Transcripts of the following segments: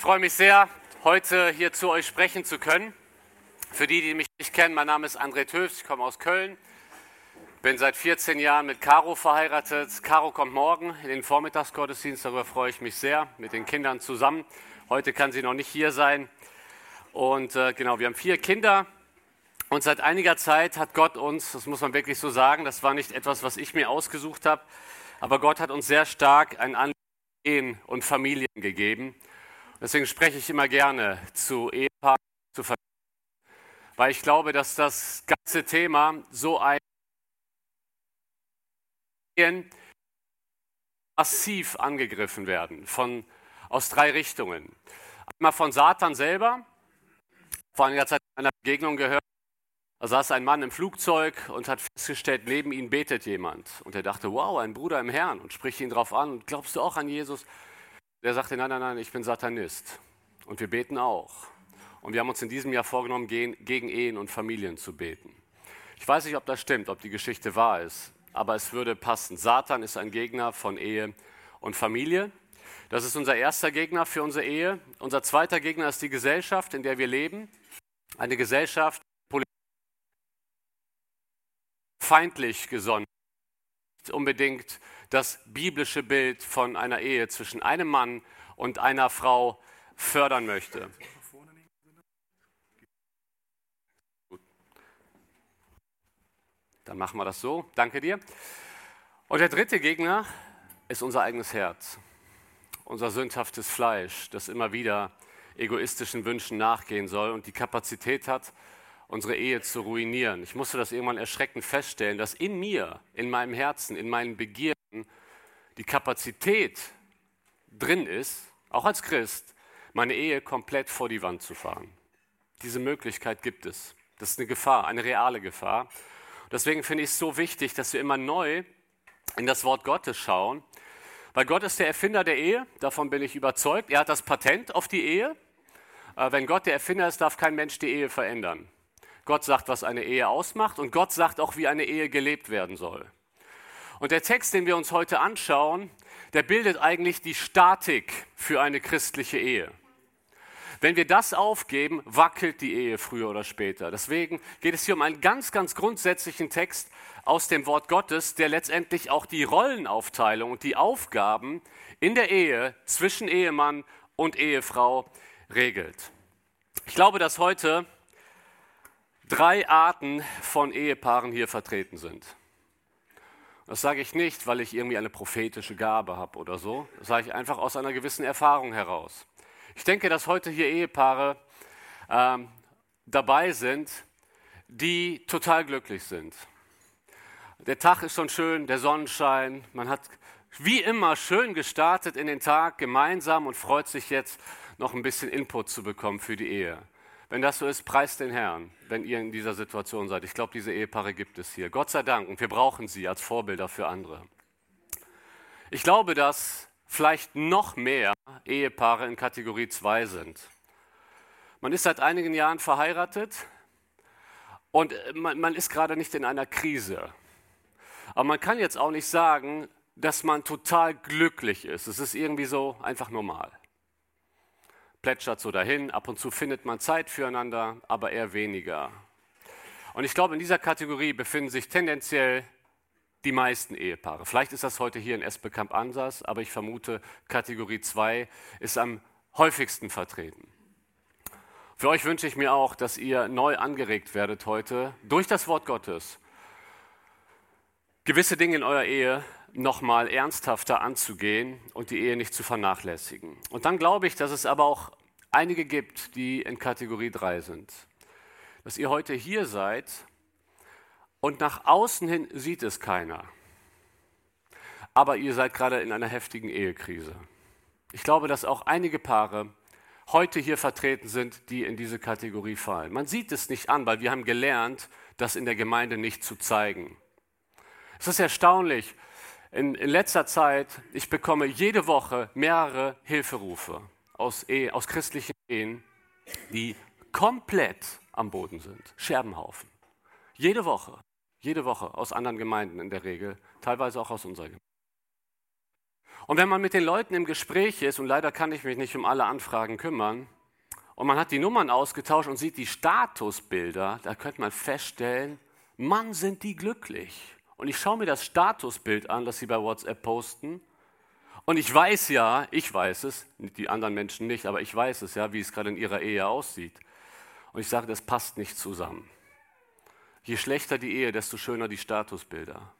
Ich freue mich sehr, heute hier zu euch sprechen zu können. Für die, die mich nicht kennen, mein Name ist André Töfs, ich komme aus Köln, bin seit 14 Jahren mit Caro verheiratet. Caro kommt morgen in den Vormittagsgottesdienst, darüber freue ich mich sehr, mit den Kindern zusammen. Heute kann sie noch nicht hier sein. Und äh, genau, wir haben vier Kinder. Und seit einiger Zeit hat Gott uns, das muss man wirklich so sagen, das war nicht etwas, was ich mir ausgesucht habe, aber Gott hat uns sehr stark ein Anliegen und Familien gegeben. Deswegen spreche ich immer gerne zu Ehepaaren, zu Familien, weil ich glaube, dass das ganze Thema so ein massiv angegriffen werden von, aus drei Richtungen. Einmal von Satan selber. Vor einiger Zeit in einer Begegnung gehört, da saß ein Mann im Flugzeug und hat festgestellt, neben ihm betet jemand. Und er dachte, wow, ein Bruder im Herrn und spricht ihn darauf an. Und glaubst du auch an Jesus? Der sagte, nein, nein, nein, ich bin Satanist. Und wir beten auch. Und wir haben uns in diesem Jahr vorgenommen, gegen Ehen und Familien zu beten. Ich weiß nicht, ob das stimmt, ob die Geschichte wahr ist, aber es würde passen. Satan ist ein Gegner von Ehe und Familie. Das ist unser erster Gegner für unsere Ehe. Unser zweiter Gegner ist die Gesellschaft, in der wir leben. Eine Gesellschaft, feindlich gesonnen, unbedingt das biblische Bild von einer Ehe zwischen einem Mann und einer Frau fördern möchte. Dann machen wir das so. Danke dir. Und der dritte Gegner ist unser eigenes Herz, unser sündhaftes Fleisch, das immer wieder egoistischen Wünschen nachgehen soll und die Kapazität hat, unsere Ehe zu ruinieren. Ich musste das irgendwann erschreckend feststellen, dass in mir, in meinem Herzen, in meinen Begierden die Kapazität drin ist, auch als Christ, meine Ehe komplett vor die Wand zu fahren. Diese Möglichkeit gibt es. Das ist eine Gefahr, eine reale Gefahr. Deswegen finde ich es so wichtig, dass wir immer neu in das Wort Gottes schauen, weil Gott ist der Erfinder der Ehe, davon bin ich überzeugt. Er hat das Patent auf die Ehe. Äh, wenn Gott der Erfinder ist, darf kein Mensch die Ehe verändern. Gott sagt, was eine Ehe ausmacht und Gott sagt auch, wie eine Ehe gelebt werden soll. Und der Text, den wir uns heute anschauen, der bildet eigentlich die Statik für eine christliche Ehe. Wenn wir das aufgeben, wackelt die Ehe früher oder später. Deswegen geht es hier um einen ganz, ganz grundsätzlichen Text aus dem Wort Gottes, der letztendlich auch die Rollenaufteilung und die Aufgaben in der Ehe zwischen Ehemann und Ehefrau regelt. Ich glaube, dass heute drei Arten von Ehepaaren hier vertreten sind. Das sage ich nicht, weil ich irgendwie eine prophetische Gabe habe oder so. Das sage ich einfach aus einer gewissen Erfahrung heraus. Ich denke, dass heute hier Ehepaare ähm, dabei sind, die total glücklich sind. Der Tag ist schon schön, der Sonnenschein, man hat wie immer schön gestartet in den Tag gemeinsam und freut sich jetzt noch ein bisschen Input zu bekommen für die Ehe. Wenn das so ist, preist den Herrn, wenn ihr in dieser Situation seid. Ich glaube, diese Ehepaare gibt es hier. Gott sei Dank. Und wir brauchen sie als Vorbilder für andere. Ich glaube, dass vielleicht noch mehr Ehepaare in Kategorie 2 sind. Man ist seit einigen Jahren verheiratet und man, man ist gerade nicht in einer Krise. Aber man kann jetzt auch nicht sagen, dass man total glücklich ist. Es ist irgendwie so einfach normal plätschert so dahin. Ab und zu findet man Zeit füreinander, aber eher weniger. Und ich glaube, in dieser Kategorie befinden sich tendenziell die meisten Ehepaare. Vielleicht ist das heute hier in Esbekamp anders, aber ich vermute, Kategorie 2 ist am häufigsten vertreten. Für euch wünsche ich mir auch, dass ihr neu angeregt werdet heute durch das Wort Gottes, gewisse Dinge in eurer Ehe nochmal ernsthafter anzugehen und die Ehe nicht zu vernachlässigen. Und dann glaube ich, dass es aber auch einige gibt, die in Kategorie 3 sind. Dass ihr heute hier seid und nach außen hin sieht es keiner. Aber ihr seid gerade in einer heftigen Ehekrise. Ich glaube, dass auch einige Paare heute hier vertreten sind, die in diese Kategorie fallen. Man sieht es nicht an, weil wir haben gelernt, das in der Gemeinde nicht zu zeigen. Es ist erstaunlich, in, in letzter Zeit, ich bekomme jede Woche mehrere Hilferufe aus, Ehe, aus christlichen Ehen, die komplett am Boden sind. Scherbenhaufen. Jede Woche. Jede Woche aus anderen Gemeinden in der Regel, teilweise auch aus unserer Gemeinde. Und wenn man mit den Leuten im Gespräch ist, und leider kann ich mich nicht um alle Anfragen kümmern, und man hat die Nummern ausgetauscht und sieht die Statusbilder, da könnte man feststellen, Mann, sind die glücklich. Und ich schaue mir das Statusbild an, das sie bei WhatsApp posten. Und ich weiß ja, ich weiß es, die anderen Menschen nicht, aber ich weiß es ja, wie es gerade in ihrer Ehe aussieht. Und ich sage, das passt nicht zusammen. Je schlechter die Ehe, desto schöner die Statusbilder.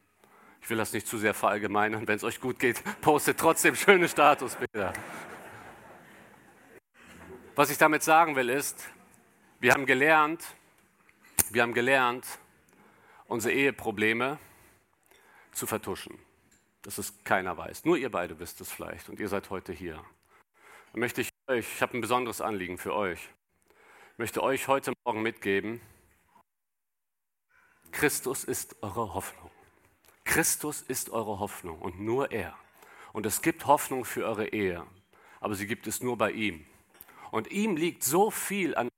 Ich will das nicht zu sehr verallgemeinern. Wenn es euch gut geht, postet trotzdem schöne Statusbilder. Was ich damit sagen will, ist, wir haben gelernt, wir haben gelernt, unsere Eheprobleme zu vertuschen. Dass es keiner weiß. Nur ihr beide wisst es vielleicht und ihr seid heute hier. Dann möchte ich euch, ich habe ein besonderes Anliegen für euch. Ich möchte euch heute Morgen mitgeben, Christus ist eure Hoffnung. Christus ist eure Hoffnung und nur er. Und es gibt Hoffnung für eure Ehe, aber sie gibt es nur bei ihm. Und ihm liegt so viel an,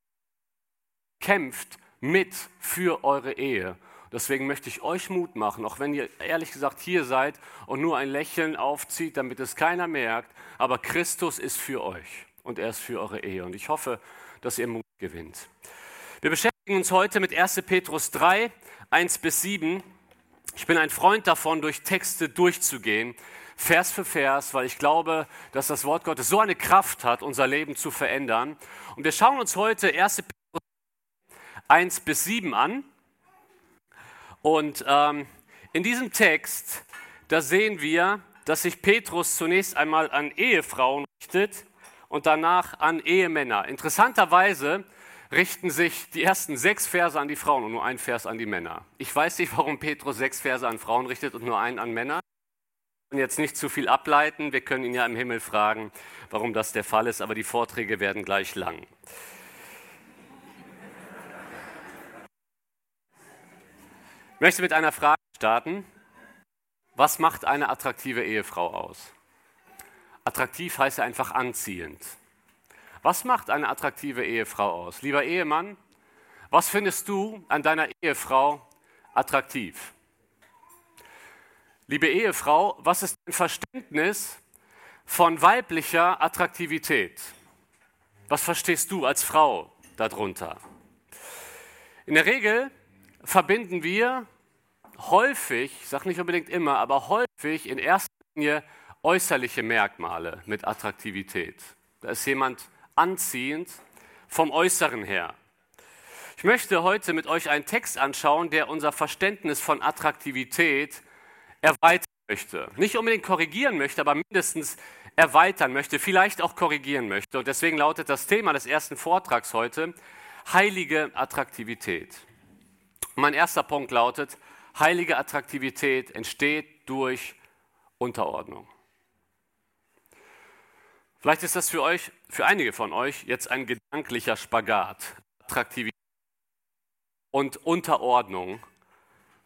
kämpft mit für eure Ehe. Deswegen möchte ich euch Mut machen, auch wenn ihr ehrlich gesagt hier seid und nur ein Lächeln aufzieht, damit es keiner merkt. Aber Christus ist für euch und er ist für eure Ehe. Und ich hoffe, dass ihr Mut gewinnt. Wir beschäftigen uns heute mit 1. Petrus 3, 1 bis 7. Ich bin ein Freund davon, durch Texte durchzugehen, Vers für Vers, weil ich glaube, dass das Wort Gottes so eine Kraft hat, unser Leben zu verändern. Und wir schauen uns heute 1. Petrus 1 bis 7 an. Und ähm, in diesem Text, da sehen wir, dass sich Petrus zunächst einmal an Ehefrauen richtet und danach an Ehemänner. Interessanterweise richten sich die ersten sechs Verse an die Frauen und nur ein Vers an die Männer. Ich weiß nicht, warum Petrus sechs Verse an Frauen richtet und nur einen an Männer. Wir können jetzt nicht zu viel ableiten. Wir können ihn ja im Himmel fragen, warum das der Fall ist, aber die Vorträge werden gleich lang. Möchte mit einer Frage starten. Was macht eine attraktive Ehefrau aus? Attraktiv heißt ja einfach anziehend. Was macht eine attraktive Ehefrau aus? Lieber Ehemann, was findest du an deiner Ehefrau attraktiv? Liebe Ehefrau, was ist dein Verständnis von weiblicher Attraktivität? Was verstehst du als Frau darunter? In der Regel verbinden wir häufig, ich sage nicht unbedingt immer, aber häufig in erster Linie äußerliche Merkmale mit Attraktivität. Da ist jemand anziehend vom Äußeren her. Ich möchte heute mit euch einen Text anschauen, der unser Verständnis von Attraktivität erweitern möchte. Nicht unbedingt korrigieren möchte, aber mindestens erweitern möchte, vielleicht auch korrigieren möchte. Und deswegen lautet das Thema des ersten Vortrags heute heilige Attraktivität. mein erster Punkt lautet, heilige Attraktivität entsteht durch Unterordnung. Vielleicht ist das für euch, für einige von euch jetzt ein gedanklicher Spagat. Attraktivität und Unterordnung.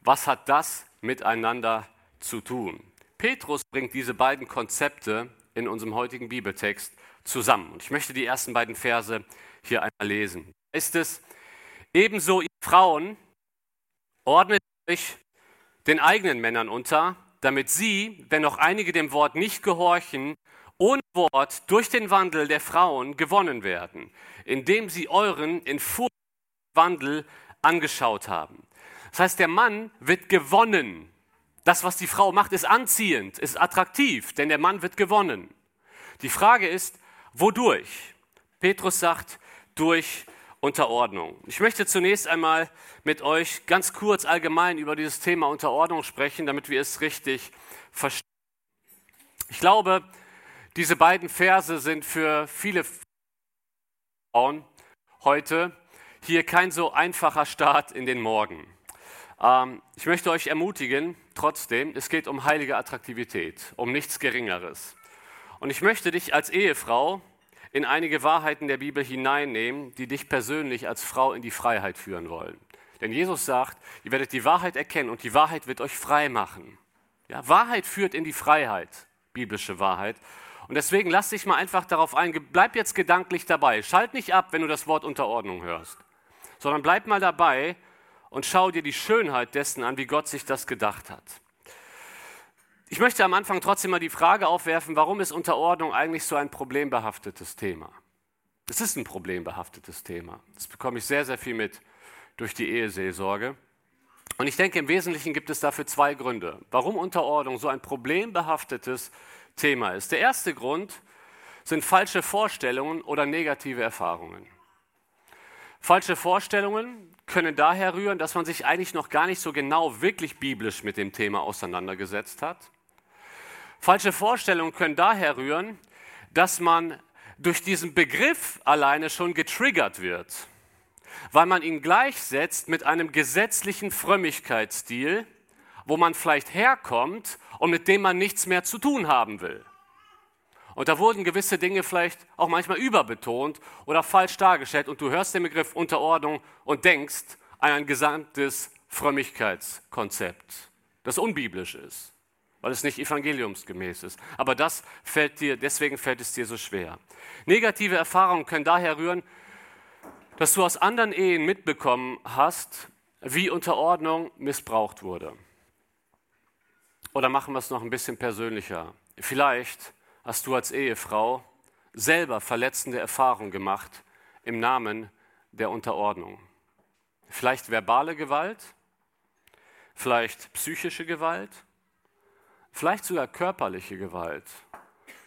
Was hat das miteinander zu tun? Petrus bringt diese beiden Konzepte in unserem heutigen Bibeltext zusammen. Und ich möchte die ersten beiden Verse hier einmal lesen. Ist es ebenso, ihr Frauen, ordnet euch den eigenen Männern unter, damit sie, wenn noch einige dem Wort nicht gehorchen, ohne Wort durch den Wandel der Frauen gewonnen werden, indem sie euren in Furcht Wandel angeschaut haben. Das heißt, der Mann wird gewonnen. Das, was die Frau macht, ist anziehend, ist attraktiv, denn der Mann wird gewonnen. Die Frage ist, wodurch? Petrus sagt, durch Unterordnung. Ich möchte zunächst einmal mit euch ganz kurz allgemein über dieses Thema Unterordnung sprechen, damit wir es richtig verstehen. Ich glaube, diese beiden Verse sind für viele Frauen heute hier kein so einfacher Start in den Morgen. Ähm, ich möchte euch ermutigen, trotzdem, es geht um heilige Attraktivität, um nichts Geringeres. Und ich möchte dich als Ehefrau in einige Wahrheiten der Bibel hineinnehmen, die dich persönlich als Frau in die Freiheit führen wollen. Denn Jesus sagt, ihr werdet die Wahrheit erkennen und die Wahrheit wird euch frei machen. Ja, Wahrheit führt in die Freiheit, biblische Wahrheit. Und deswegen lass dich mal einfach darauf ein, bleib jetzt gedanklich dabei. Schalt nicht ab, wenn du das Wort Unterordnung hörst, sondern bleib mal dabei und schau dir die Schönheit dessen an, wie Gott sich das gedacht hat. Ich möchte am Anfang trotzdem mal die Frage aufwerfen, warum ist Unterordnung eigentlich so ein problembehaftetes Thema? Es ist ein problembehaftetes Thema. Das bekomme ich sehr, sehr viel mit durch die Eheseelsorge. Und ich denke, im Wesentlichen gibt es dafür zwei Gründe, warum Unterordnung so ein problembehaftetes Thema ist. Der erste Grund sind falsche Vorstellungen oder negative Erfahrungen. Falsche Vorstellungen können daher rühren, dass man sich eigentlich noch gar nicht so genau wirklich biblisch mit dem Thema auseinandergesetzt hat. Falsche Vorstellungen können daher rühren, dass man durch diesen Begriff alleine schon getriggert wird weil man ihn gleichsetzt mit einem gesetzlichen Frömmigkeitsstil, wo man vielleicht herkommt und mit dem man nichts mehr zu tun haben will. Und da wurden gewisse Dinge vielleicht auch manchmal überbetont oder falsch dargestellt und du hörst den Begriff Unterordnung und denkst an ein gesamtes Frömmigkeitskonzept, das unbiblisch ist, weil es nicht evangeliumsgemäß ist. Aber das fällt dir, deswegen fällt es dir so schwer. Negative Erfahrungen können daher rühren, dass du aus anderen Ehen mitbekommen hast, wie Unterordnung missbraucht wurde. Oder machen wir es noch ein bisschen persönlicher. Vielleicht hast du als Ehefrau selber verletzende Erfahrungen gemacht im Namen der Unterordnung. Vielleicht verbale Gewalt, vielleicht psychische Gewalt, vielleicht sogar körperliche Gewalt.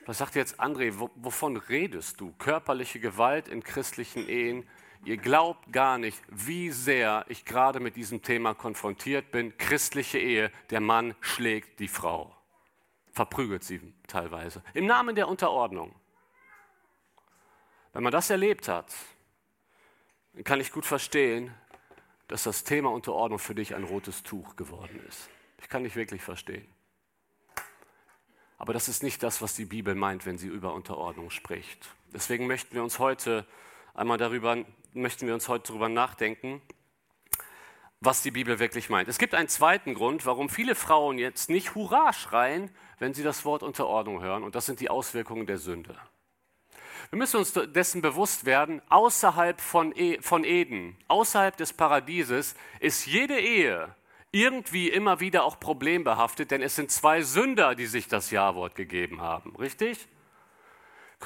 Was sagt jetzt André, wovon redest du? Körperliche Gewalt in christlichen Ehen Ihr glaubt gar nicht, wie sehr ich gerade mit diesem Thema konfrontiert bin. Christliche Ehe, der Mann schlägt die Frau, verprügelt sie teilweise, im Namen der Unterordnung. Wenn man das erlebt hat, dann kann ich gut verstehen, dass das Thema Unterordnung für dich ein rotes Tuch geworden ist. Ich kann dich wirklich verstehen. Aber das ist nicht das, was die Bibel meint, wenn sie über Unterordnung spricht. Deswegen möchten wir uns heute einmal darüber möchten wir uns heute darüber nachdenken, was die Bibel wirklich meint. Es gibt einen zweiten Grund, warum viele Frauen jetzt nicht Hurra schreien, wenn sie das Wort Unterordnung hören, und das sind die Auswirkungen der Sünde. Wir müssen uns dessen bewusst werden, außerhalb von, e von Eden, außerhalb des Paradieses, ist jede Ehe irgendwie immer wieder auch problembehaftet, denn es sind zwei Sünder, die sich das Ja-Wort gegeben haben. Richtig?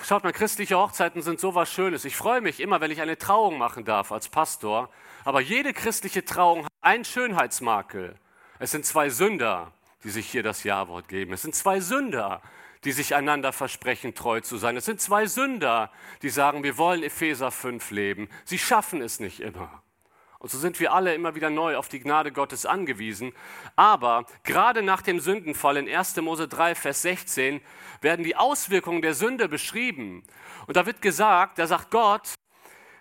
Schaut mal, christliche Hochzeiten sind so was Schönes. Ich freue mich immer, wenn ich eine Trauung machen darf als Pastor. Aber jede christliche Trauung hat einen Schönheitsmakel. Es sind zwei Sünder, die sich hier das Ja-Wort geben. Es sind zwei Sünder, die sich einander versprechen, treu zu sein. Es sind zwei Sünder, die sagen, wir wollen Epheser 5 leben. Sie schaffen es nicht immer. Und so sind wir alle immer wieder neu auf die Gnade Gottes angewiesen. Aber gerade nach dem Sündenfall in 1. Mose 3, Vers 16 werden die Auswirkungen der Sünde beschrieben. Und da wird gesagt, da sagt Gott,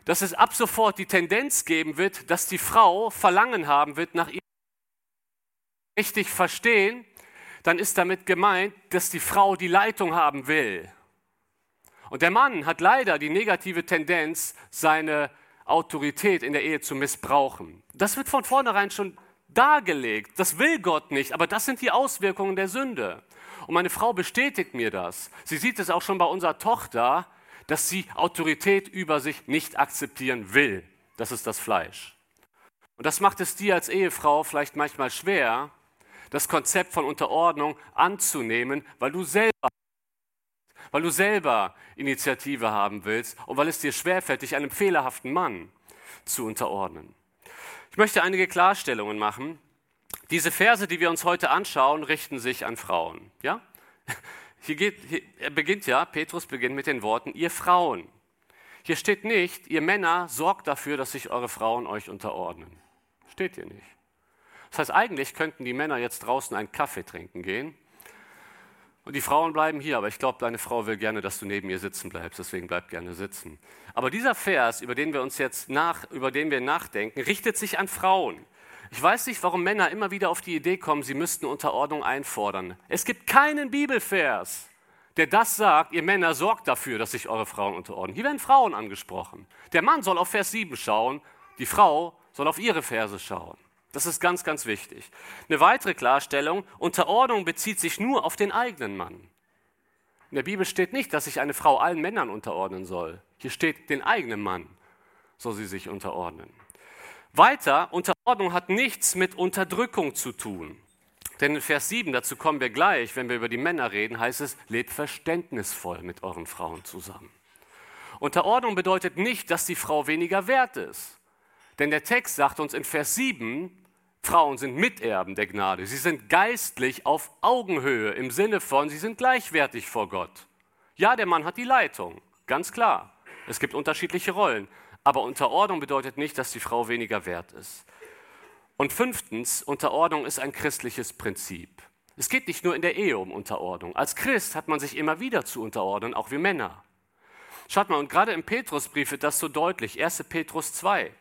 dass es ab sofort die Tendenz geben wird, dass die Frau Verlangen haben wird nach ihr. Richtig verstehen, dann ist damit gemeint, dass die Frau die Leitung haben will. Und der Mann hat leider die negative Tendenz, seine Autorität in der Ehe zu missbrauchen. Das wird von vornherein schon dargelegt. Das will Gott nicht, aber das sind die Auswirkungen der Sünde. Und meine Frau bestätigt mir das. Sie sieht es auch schon bei unserer Tochter, dass sie Autorität über sich nicht akzeptieren will. Das ist das Fleisch. Und das macht es dir als Ehefrau vielleicht manchmal schwer, das Konzept von Unterordnung anzunehmen, weil du selber weil du selber Initiative haben willst und weil es dir schwerfällt, dich einem fehlerhaften Mann zu unterordnen. Ich möchte einige Klarstellungen machen. Diese Verse, die wir uns heute anschauen, richten sich an Frauen. Ja? Hier, geht, hier er beginnt ja, Petrus beginnt mit den Worten, ihr Frauen. Hier steht nicht, ihr Männer sorgt dafür, dass sich eure Frauen euch unterordnen. Steht hier nicht. Das heißt, eigentlich könnten die Männer jetzt draußen einen Kaffee trinken gehen und die Frauen bleiben hier, aber ich glaube, deine Frau will gerne, dass du neben ihr sitzen bleibst, deswegen bleib gerne sitzen. Aber dieser Vers, über den wir uns jetzt nach, über den wir nachdenken, richtet sich an Frauen. Ich weiß nicht, warum Männer immer wieder auf die Idee kommen, sie müssten Unterordnung einfordern. Es gibt keinen Bibelvers, der das sagt, ihr Männer sorgt dafür, dass sich eure Frauen unterordnen. Hier werden Frauen angesprochen. Der Mann soll auf Vers 7 schauen, die Frau soll auf ihre Verse schauen. Das ist ganz, ganz wichtig. Eine weitere Klarstellung, Unterordnung bezieht sich nur auf den eigenen Mann. In der Bibel steht nicht, dass sich eine Frau allen Männern unterordnen soll. Hier steht, den eigenen Mann soll sie sich unterordnen. Weiter, Unterordnung hat nichts mit Unterdrückung zu tun. Denn in Vers 7, dazu kommen wir gleich, wenn wir über die Männer reden, heißt es, lebt verständnisvoll mit euren Frauen zusammen. Unterordnung bedeutet nicht, dass die Frau weniger wert ist. Denn der Text sagt uns in Vers 7, Frauen sind Miterben der Gnade. Sie sind geistlich auf Augenhöhe im Sinne von, sie sind gleichwertig vor Gott. Ja, der Mann hat die Leitung, ganz klar. Es gibt unterschiedliche Rollen. Aber Unterordnung bedeutet nicht, dass die Frau weniger wert ist. Und fünftens, Unterordnung ist ein christliches Prinzip. Es geht nicht nur in der Ehe um Unterordnung. Als Christ hat man sich immer wieder zu unterordnen, auch wie Männer. Schaut mal, und gerade im Petrusbrief wird das so deutlich. 1. Petrus 2.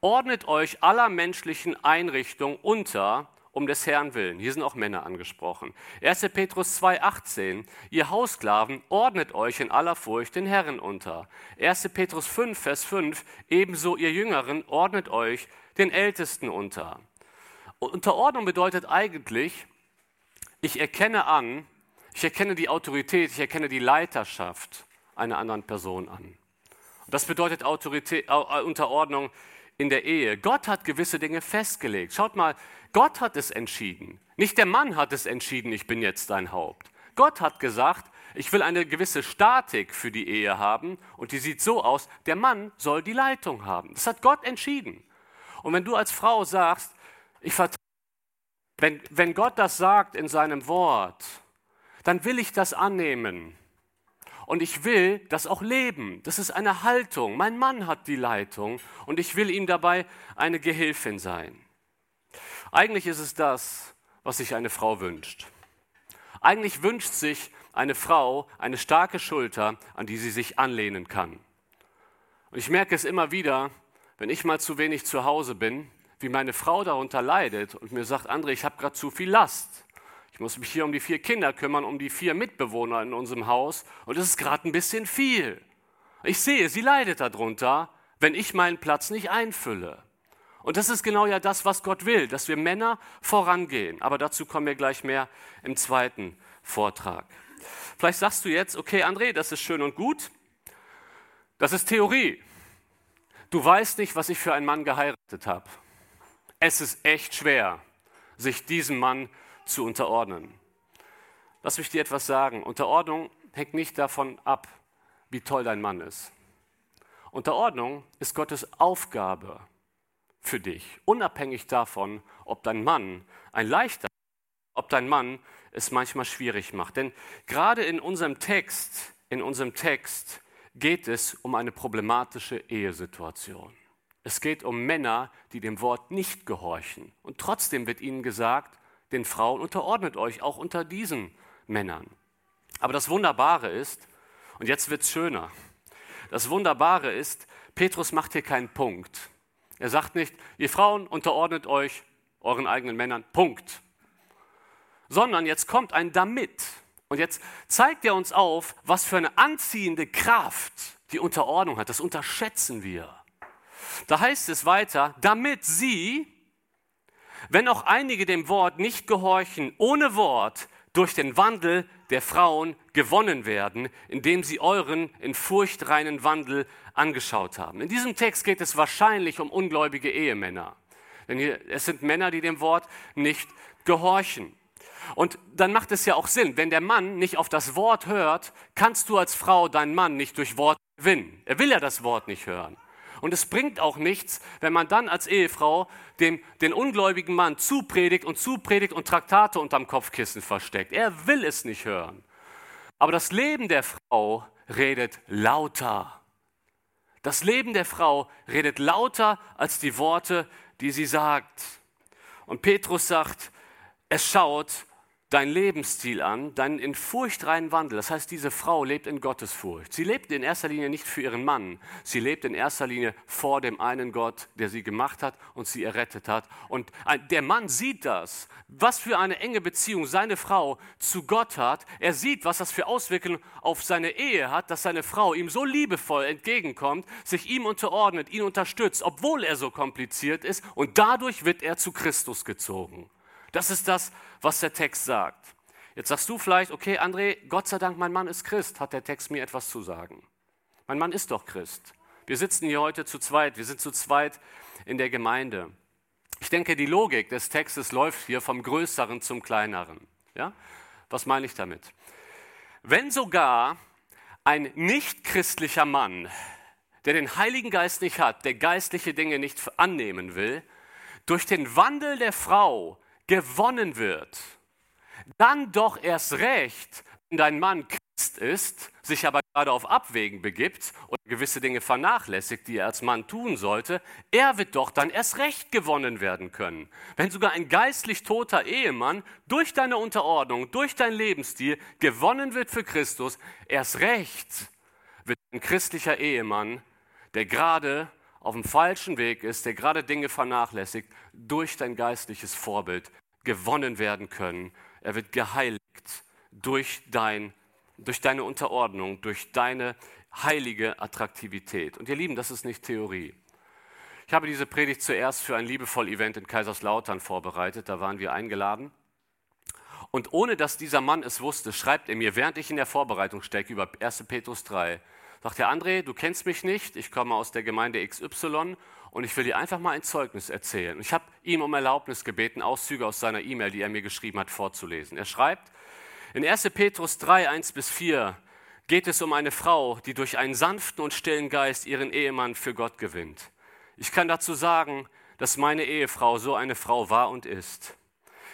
Ordnet euch aller menschlichen Einrichtungen unter, um des Herrn willen. Hier sind auch Männer angesprochen. 1. Petrus 2,18. Ihr Haussklaven, ordnet euch in aller Furcht den Herren unter. 1. Petrus 5, Vers 5. Ebenso ihr Jüngeren, ordnet euch den Ältesten unter. Unterordnung bedeutet eigentlich, ich erkenne an, ich erkenne die Autorität, ich erkenne die Leiterschaft einer anderen Person an. Das bedeutet Autorität, Unterordnung in der Ehe. Gott hat gewisse Dinge festgelegt. Schaut mal, Gott hat es entschieden. Nicht der Mann hat es entschieden, ich bin jetzt dein Haupt. Gott hat gesagt, ich will eine gewisse Statik für die Ehe haben und die sieht so aus, der Mann soll die Leitung haben. Das hat Gott entschieden. Und wenn du als Frau sagst, ich vertraue, wenn, wenn Gott das sagt in seinem Wort, dann will ich das annehmen. Und ich will das auch leben. Das ist eine Haltung. Mein Mann hat die Leitung und ich will ihm dabei eine Gehilfin sein. Eigentlich ist es das, was sich eine Frau wünscht. Eigentlich wünscht sich eine Frau eine starke Schulter, an die sie sich anlehnen kann. Und ich merke es immer wieder, wenn ich mal zu wenig zu Hause bin, wie meine Frau darunter leidet und mir sagt, André, ich habe gerade zu viel Last. Ich muss mich hier um die vier Kinder kümmern, um die vier Mitbewohner in unserem Haus und es ist gerade ein bisschen viel. Ich sehe, sie leidet darunter, wenn ich meinen Platz nicht einfülle. Und das ist genau ja das, was Gott will, dass wir Männer vorangehen. Aber dazu kommen wir gleich mehr im zweiten Vortrag. Vielleicht sagst du jetzt, okay, André, das ist schön und gut. Das ist Theorie. Du weißt nicht, was ich für einen Mann geheiratet habe. Es ist echt schwer, sich diesem Mann zu unterordnen. Lass mich dir etwas sagen. Unterordnung hängt nicht davon ab, wie toll dein Mann ist. Unterordnung ist Gottes Aufgabe für dich, unabhängig davon, ob dein Mann ein leichter, ob dein Mann es manchmal schwierig macht. Denn gerade in unserem Text, in unserem Text geht es um eine problematische Ehesituation. Es geht um Männer, die dem Wort nicht gehorchen. Und trotzdem wird ihnen gesagt, den Frauen, unterordnet euch auch unter diesen Männern. Aber das Wunderbare ist, und jetzt wird es schöner, das Wunderbare ist, Petrus macht hier keinen Punkt. Er sagt nicht, ihr Frauen unterordnet euch euren eigenen Männern, Punkt. Sondern jetzt kommt ein damit. Und jetzt zeigt er uns auf, was für eine anziehende Kraft die Unterordnung hat. Das unterschätzen wir. Da heißt es weiter, damit sie, wenn auch einige dem Wort nicht gehorchen, ohne Wort durch den Wandel der Frauen gewonnen werden, indem sie euren in Furcht reinen Wandel angeschaut haben. In diesem Text geht es wahrscheinlich um ungläubige Ehemänner. Denn hier, es sind Männer, die dem Wort nicht gehorchen. Und dann macht es ja auch Sinn, wenn der Mann nicht auf das Wort hört, kannst du als Frau deinen Mann nicht durch Wort gewinnen. Er will ja das Wort nicht hören. Und es bringt auch nichts, wenn man dann als Ehefrau dem, den ungläubigen Mann zupredigt und zupredigt und Traktate unterm Kopfkissen versteckt. Er will es nicht hören. Aber das Leben der Frau redet lauter. Das Leben der Frau redet lauter als die Worte, die sie sagt. Und Petrus sagt, es schaut dein Lebensstil an, deinen in Furcht reinen Wandel. Das heißt, diese Frau lebt in Gottesfurcht. Sie lebt in erster Linie nicht für ihren Mann, sie lebt in erster Linie vor dem einen Gott, der sie gemacht hat und sie errettet hat. Und der Mann sieht das, was für eine enge Beziehung seine Frau zu Gott hat. Er sieht, was das für Auswirkungen auf seine Ehe hat, dass seine Frau ihm so liebevoll entgegenkommt, sich ihm unterordnet, ihn unterstützt, obwohl er so kompliziert ist. Und dadurch wird er zu Christus gezogen. Das ist das, was der Text sagt. Jetzt sagst du vielleicht, okay, André, Gott sei Dank, mein Mann ist Christ, hat der Text mir etwas zu sagen. Mein Mann ist doch Christ. Wir sitzen hier heute zu zweit, wir sind zu zweit in der Gemeinde. Ich denke, die Logik des Textes läuft hier vom Größeren zum Kleineren. Ja? Was meine ich damit? Wenn sogar ein nichtchristlicher Mann, der den Heiligen Geist nicht hat, der geistliche Dinge nicht annehmen will, durch den Wandel der Frau gewonnen wird, dann doch erst recht, wenn dein Mann Christ ist, sich aber gerade auf Abwägen begibt und gewisse Dinge vernachlässigt, die er als Mann tun sollte, er wird doch dann erst recht gewonnen werden können. Wenn sogar ein geistlich toter Ehemann durch deine Unterordnung, durch dein Lebensstil gewonnen wird für Christus, erst recht wird ein christlicher Ehemann, der gerade auf dem falschen Weg ist, der gerade Dinge vernachlässigt, durch dein geistliches Vorbild gewonnen werden können. Er wird geheiligt durch dein durch deine Unterordnung, durch deine heilige Attraktivität. Und ihr Lieben, das ist nicht Theorie. Ich habe diese Predigt zuerst für ein liebevoll Event in Kaiserslautern vorbereitet. Da waren wir eingeladen. Und ohne dass dieser Mann es wusste, schreibt er mir, während ich in der Vorbereitung stecke, über 1. Petrus 3, sagt er, André, du kennst mich nicht, ich komme aus der Gemeinde XY und ich will dir einfach mal ein Zeugnis erzählen. Ich habe ihm um Erlaubnis gebeten, Auszüge aus seiner E-Mail, die er mir geschrieben hat, vorzulesen. Er schreibt, in 1. Petrus 3, 1 bis 4 geht es um eine Frau, die durch einen sanften und stillen Geist ihren Ehemann für Gott gewinnt. Ich kann dazu sagen, dass meine Ehefrau so eine Frau war und ist.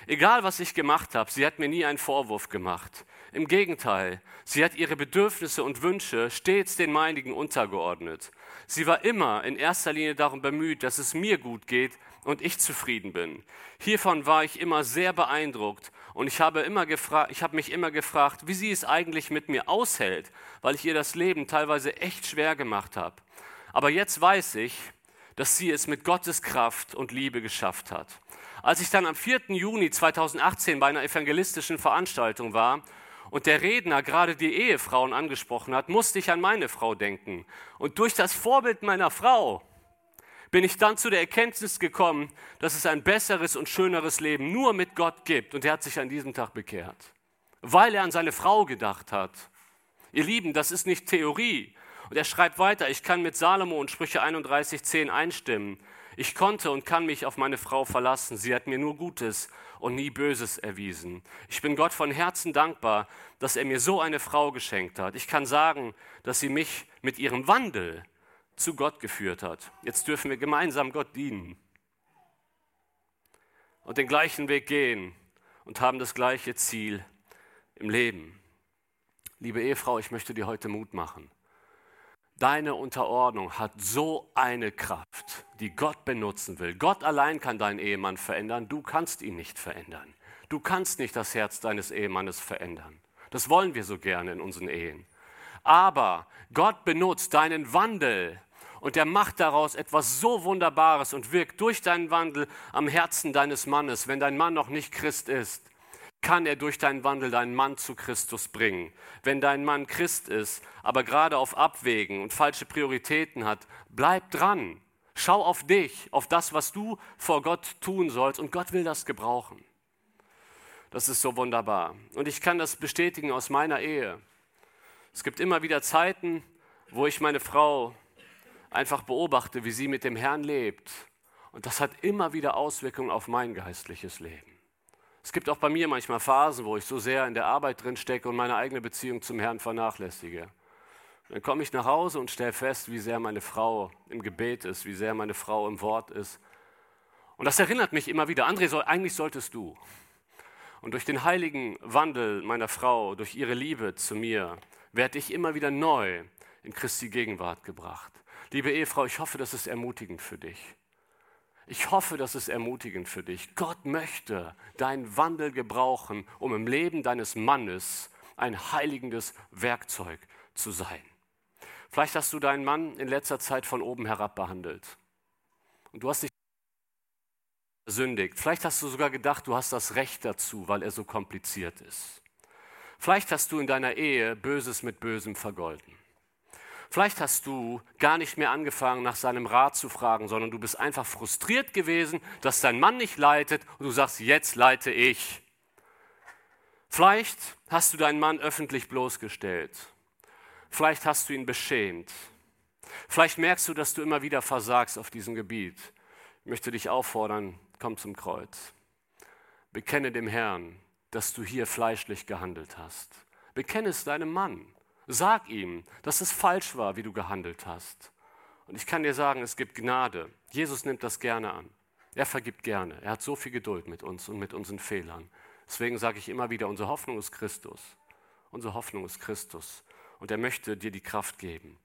Egal, was ich gemacht habe, sie hat mir nie einen Vorwurf gemacht. Im Gegenteil, sie hat ihre Bedürfnisse und Wünsche stets den meinigen untergeordnet. Sie war immer in erster Linie darum bemüht, dass es mir gut geht und ich zufrieden bin. Hiervon war ich immer sehr beeindruckt und ich habe, immer ich habe mich immer gefragt, wie sie es eigentlich mit mir aushält, weil ich ihr das Leben teilweise echt schwer gemacht habe. Aber jetzt weiß ich, dass sie es mit Gottes Kraft und Liebe geschafft hat. Als ich dann am 4. Juni 2018 bei einer evangelistischen Veranstaltung war und der Redner gerade die Ehefrauen angesprochen hat, musste ich an meine Frau denken. Und durch das Vorbild meiner Frau bin ich dann zu der Erkenntnis gekommen, dass es ein besseres und schöneres Leben nur mit Gott gibt. Und er hat sich an diesem Tag bekehrt, weil er an seine Frau gedacht hat. Ihr Lieben, das ist nicht Theorie. Und er schreibt weiter, ich kann mit Salomo und Sprüche 31.10 einstimmen. Ich konnte und kann mich auf meine Frau verlassen. Sie hat mir nur Gutes und nie Böses erwiesen. Ich bin Gott von Herzen dankbar, dass er mir so eine Frau geschenkt hat. Ich kann sagen, dass sie mich mit ihrem Wandel zu Gott geführt hat. Jetzt dürfen wir gemeinsam Gott dienen und den gleichen Weg gehen und haben das gleiche Ziel im Leben. Liebe Ehefrau, ich möchte dir heute Mut machen. Deine Unterordnung hat so eine Kraft, die Gott benutzen will. Gott allein kann deinen Ehemann verändern, du kannst ihn nicht verändern. Du kannst nicht das Herz deines Ehemannes verändern. Das wollen wir so gerne in unseren Ehen. Aber Gott benutzt deinen Wandel und er macht daraus etwas so Wunderbares und wirkt durch deinen Wandel am Herzen deines Mannes. Wenn dein Mann noch nicht Christ ist, kann er durch deinen Wandel deinen Mann zu Christus bringen. Wenn dein Mann Christ ist, aber gerade auf Abwägen und falsche Prioritäten hat, bleib dran. Schau auf dich, auf das, was du vor Gott tun sollst und Gott will das gebrauchen. Das ist so wunderbar. Und ich kann das bestätigen aus meiner Ehe. Es gibt immer wieder Zeiten, wo ich meine Frau einfach beobachte, wie sie mit dem Herrn lebt. Und das hat immer wieder Auswirkungen auf mein geistliches Leben. Es gibt auch bei mir manchmal Phasen, wo ich so sehr in der Arbeit drin stecke und meine eigene Beziehung zum Herrn vernachlässige. Dann komme ich nach Hause und stelle fest, wie sehr meine Frau im Gebet ist, wie sehr meine Frau im Wort ist. Und das erinnert mich immer wieder, André, soll, eigentlich solltest du. Und durch den heiligen Wandel meiner Frau, durch ihre Liebe zu mir, werde ich immer wieder neu in Christi Gegenwart gebracht. Liebe Ehefrau, ich hoffe, das ist ermutigend für dich. Ich hoffe, das ist ermutigend für dich. Gott möchte deinen Wandel gebrauchen, um im Leben deines Mannes ein heiligendes Werkzeug zu sein. Vielleicht hast du deinen Mann in letzter Zeit von oben herab behandelt. Und du hast dich sündigt. Vielleicht hast du sogar gedacht, du hast das Recht dazu, weil er so kompliziert ist. Vielleicht hast du in deiner Ehe Böses mit Bösem vergolden. Vielleicht hast du gar nicht mehr angefangen, nach seinem Rat zu fragen, sondern du bist einfach frustriert gewesen, dass dein Mann nicht leitet und du sagst, jetzt leite ich. Vielleicht hast du deinen Mann öffentlich bloßgestellt. Vielleicht hast du ihn beschämt. Vielleicht merkst du, dass du immer wieder versagst auf diesem Gebiet. Ich möchte dich auffordern, komm zum Kreuz. Bekenne dem Herrn, dass du hier fleischlich gehandelt hast. Bekenne es deinem Mann. Sag ihm, dass es falsch war, wie du gehandelt hast. Und ich kann dir sagen, es gibt Gnade. Jesus nimmt das gerne an. Er vergibt gerne. Er hat so viel Geduld mit uns und mit unseren Fehlern. Deswegen sage ich immer wieder, unsere Hoffnung ist Christus. Unsere Hoffnung ist Christus. Und er möchte dir die Kraft geben.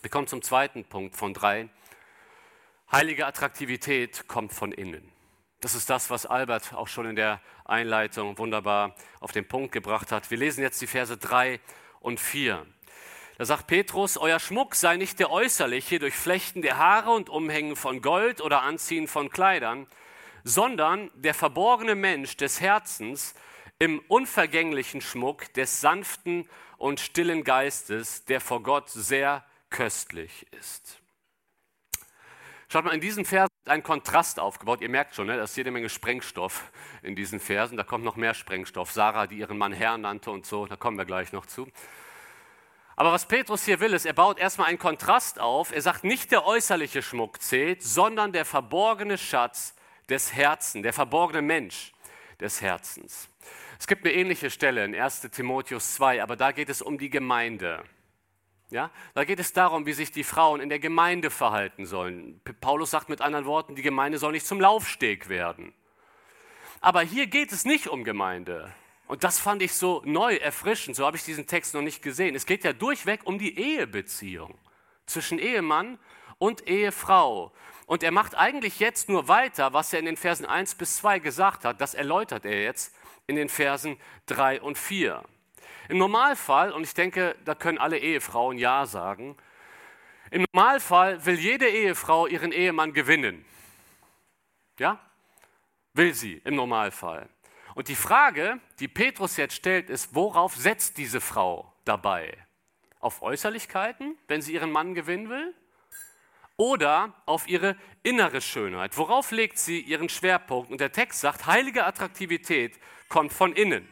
Wir kommen zum zweiten Punkt von drei. Heilige Attraktivität kommt von innen. Das ist das, was Albert auch schon in der Einleitung wunderbar auf den Punkt gebracht hat. Wir lesen jetzt die Verse 3 und 4. Da sagt Petrus, euer Schmuck sei nicht der äußerliche durch Flechten der Haare und Umhängen von Gold oder Anziehen von Kleidern, sondern der verborgene Mensch des Herzens im unvergänglichen Schmuck des sanften und stillen Geistes, der vor Gott sehr köstlich ist. Schaut mal, in diesen Versen ist ein Kontrast aufgebaut. Ihr merkt schon, ne, da ist jede Menge Sprengstoff in diesen Versen. Da kommt noch mehr Sprengstoff. Sarah, die ihren Mann Herr nannte und so, da kommen wir gleich noch zu. Aber was Petrus hier will, ist, er baut erstmal einen Kontrast auf. Er sagt, nicht der äußerliche Schmuck zählt, sondern der verborgene Schatz des Herzens, der verborgene Mensch des Herzens. Es gibt eine ähnliche Stelle in 1 Timotheus 2, aber da geht es um die Gemeinde. Ja, da geht es darum, wie sich die Frauen in der Gemeinde verhalten sollen. Paulus sagt mit anderen Worten, die Gemeinde soll nicht zum Laufsteg werden. Aber hier geht es nicht um Gemeinde. Und das fand ich so neu, erfrischend. So habe ich diesen Text noch nicht gesehen. Es geht ja durchweg um die Ehebeziehung zwischen Ehemann und Ehefrau. Und er macht eigentlich jetzt nur weiter, was er in den Versen 1 bis 2 gesagt hat. Das erläutert er jetzt in den Versen 3 und 4. Im Normalfall, und ich denke, da können alle Ehefrauen Ja sagen, im Normalfall will jede Ehefrau ihren Ehemann gewinnen. Ja? Will sie im Normalfall. Und die Frage, die Petrus jetzt stellt, ist, worauf setzt diese Frau dabei? Auf Äußerlichkeiten, wenn sie ihren Mann gewinnen will? Oder auf ihre innere Schönheit? Worauf legt sie ihren Schwerpunkt? Und der Text sagt, heilige Attraktivität kommt von innen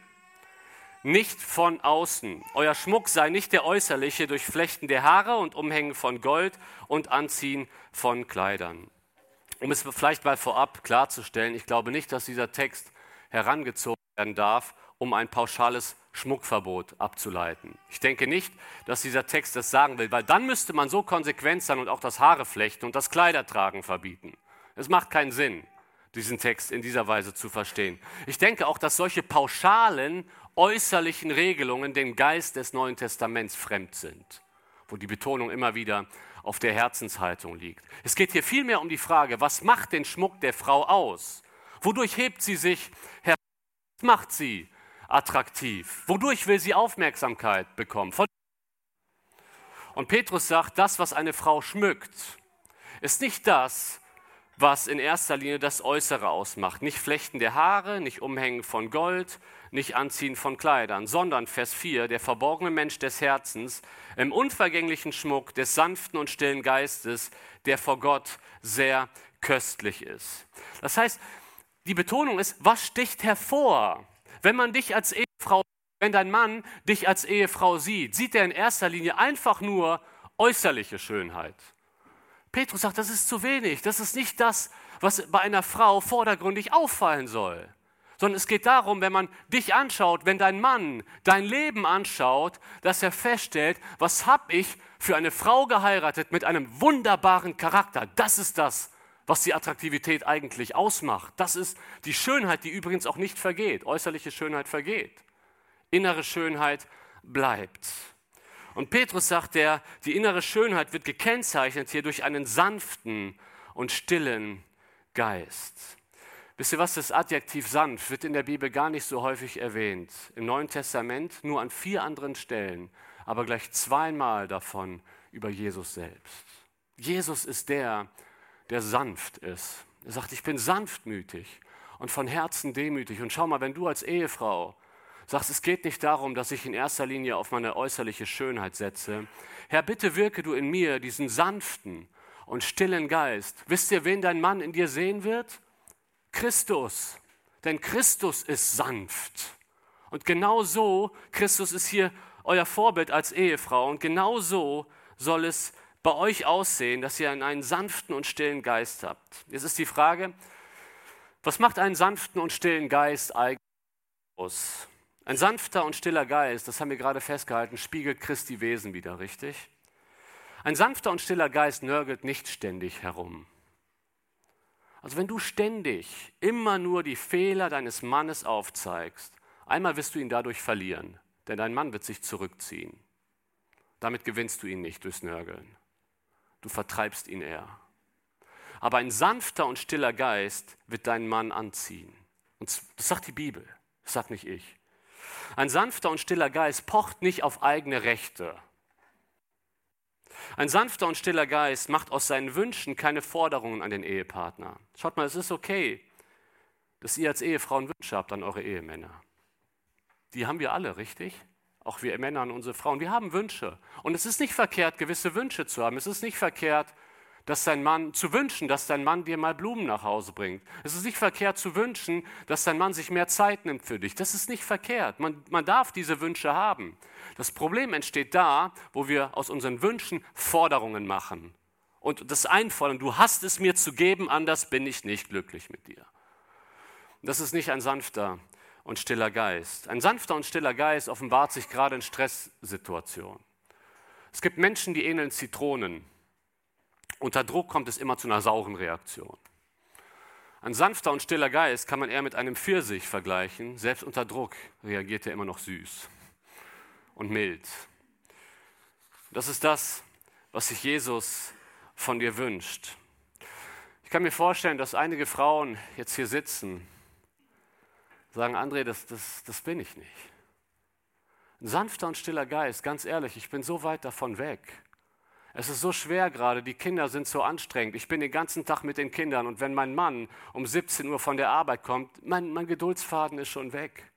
nicht von außen. Euer Schmuck sei nicht der äußerliche durch Flechten der Haare und Umhängen von Gold und Anziehen von Kleidern. Um es vielleicht mal vorab klarzustellen, ich glaube nicht, dass dieser Text herangezogen werden darf, um ein pauschales Schmuckverbot abzuleiten. Ich denke nicht, dass dieser Text das sagen will, weil dann müsste man so konsequent sein und auch das Haare flechten und das Kleidertragen verbieten. Es macht keinen Sinn, diesen Text in dieser Weise zu verstehen. Ich denke auch, dass solche pauschalen äußerlichen Regelungen dem Geist des Neuen Testaments fremd sind, wo die Betonung immer wieder auf der Herzenshaltung liegt. Es geht hier vielmehr um die Frage, was macht den Schmuck der Frau aus? Wodurch hebt sie sich her? Was macht sie attraktiv? Wodurch will sie Aufmerksamkeit bekommen? Und Petrus sagt, das, was eine Frau schmückt, ist nicht das, was in erster Linie das Äußere ausmacht. Nicht Flechten der Haare, nicht Umhängen von Gold, nicht Anziehen von Kleidern, sondern Vers 4, der verborgene Mensch des Herzens, im unvergänglichen Schmuck des sanften und stillen Geistes, der vor Gott sehr köstlich ist. Das heißt, die Betonung ist, was sticht hervor? Wenn man dich als Ehefrau, wenn dein Mann dich als Ehefrau sieht, sieht er in erster Linie einfach nur äußerliche Schönheit. Petrus sagt, das ist zu wenig. Das ist nicht das, was bei einer Frau vordergründig auffallen soll. Sondern es geht darum, wenn man dich anschaut, wenn dein Mann dein Leben anschaut, dass er feststellt, was habe ich für eine Frau geheiratet mit einem wunderbaren Charakter. Das ist das, was die Attraktivität eigentlich ausmacht. Das ist die Schönheit, die übrigens auch nicht vergeht. Äußerliche Schönheit vergeht. Innere Schönheit bleibt. Und Petrus sagt, der, die innere Schönheit wird gekennzeichnet hier durch einen sanften und stillen Geist. Wisst ihr was, das Adjektiv sanft wird in der Bibel gar nicht so häufig erwähnt. Im Neuen Testament nur an vier anderen Stellen, aber gleich zweimal davon über Jesus selbst. Jesus ist der, der sanft ist. Er sagt, ich bin sanftmütig und von Herzen demütig. Und schau mal, wenn du als Ehefrau sagst, es geht nicht darum, dass ich in erster Linie auf meine äußerliche Schönheit setze. Herr, bitte wirke du in mir diesen sanften und stillen Geist. Wisst ihr, wen dein Mann in dir sehen wird? Christus. Denn Christus ist sanft. Und genau so, Christus ist hier euer Vorbild als Ehefrau, und genau so soll es bei euch aussehen, dass ihr einen sanften und stillen Geist habt. Jetzt ist die Frage, was macht einen sanften und stillen Geist eigentlich aus? Ein sanfter und stiller Geist, das haben wir gerade festgehalten, spiegelt Christi Wesen wieder, richtig? Ein sanfter und stiller Geist nörgelt nicht ständig herum. Also wenn du ständig immer nur die Fehler deines Mannes aufzeigst, einmal wirst du ihn dadurch verlieren, denn dein Mann wird sich zurückziehen. Damit gewinnst du ihn nicht durchs Nörgeln. Du vertreibst ihn eher. Aber ein sanfter und stiller Geist wird deinen Mann anziehen. Und das sagt die Bibel, das sagt nicht ich. Ein sanfter und stiller Geist pocht nicht auf eigene Rechte. Ein sanfter und stiller Geist macht aus seinen Wünschen keine Forderungen an den Ehepartner. Schaut mal, es ist okay, dass ihr als Ehefrauen Wünsche habt an eure Ehemänner. Die haben wir alle, richtig? Auch wir Männer und unsere Frauen. Wir haben Wünsche. Und es ist nicht verkehrt, gewisse Wünsche zu haben. Es ist nicht verkehrt, dass dein Mann zu wünschen, dass dein Mann dir mal Blumen nach Hause bringt. Es ist nicht verkehrt zu wünschen, dass dein Mann sich mehr Zeit nimmt für dich. Das ist nicht verkehrt. Man, man darf diese Wünsche haben. Das Problem entsteht da, wo wir aus unseren Wünschen Forderungen machen und das einfordern. Du hast es mir zu geben, anders bin ich nicht glücklich mit dir. Das ist nicht ein sanfter und stiller Geist. Ein sanfter und stiller Geist offenbart sich gerade in Stresssituationen. Es gibt Menschen, die ähneln Zitronen. Unter Druck kommt es immer zu einer sauren Reaktion. Ein sanfter und stiller Geist kann man eher mit einem Pfirsich vergleichen. Selbst unter Druck reagiert er immer noch süß und mild. Das ist das, was sich Jesus von dir wünscht. Ich kann mir vorstellen, dass einige Frauen jetzt hier sitzen, sagen, André, das, das, das bin ich nicht. Ein sanfter und stiller Geist, ganz ehrlich, ich bin so weit davon weg. Es ist so schwer gerade, die Kinder sind so anstrengend. Ich bin den ganzen Tag mit den Kindern und wenn mein Mann um 17 Uhr von der Arbeit kommt, mein, mein Geduldsfaden ist schon weg.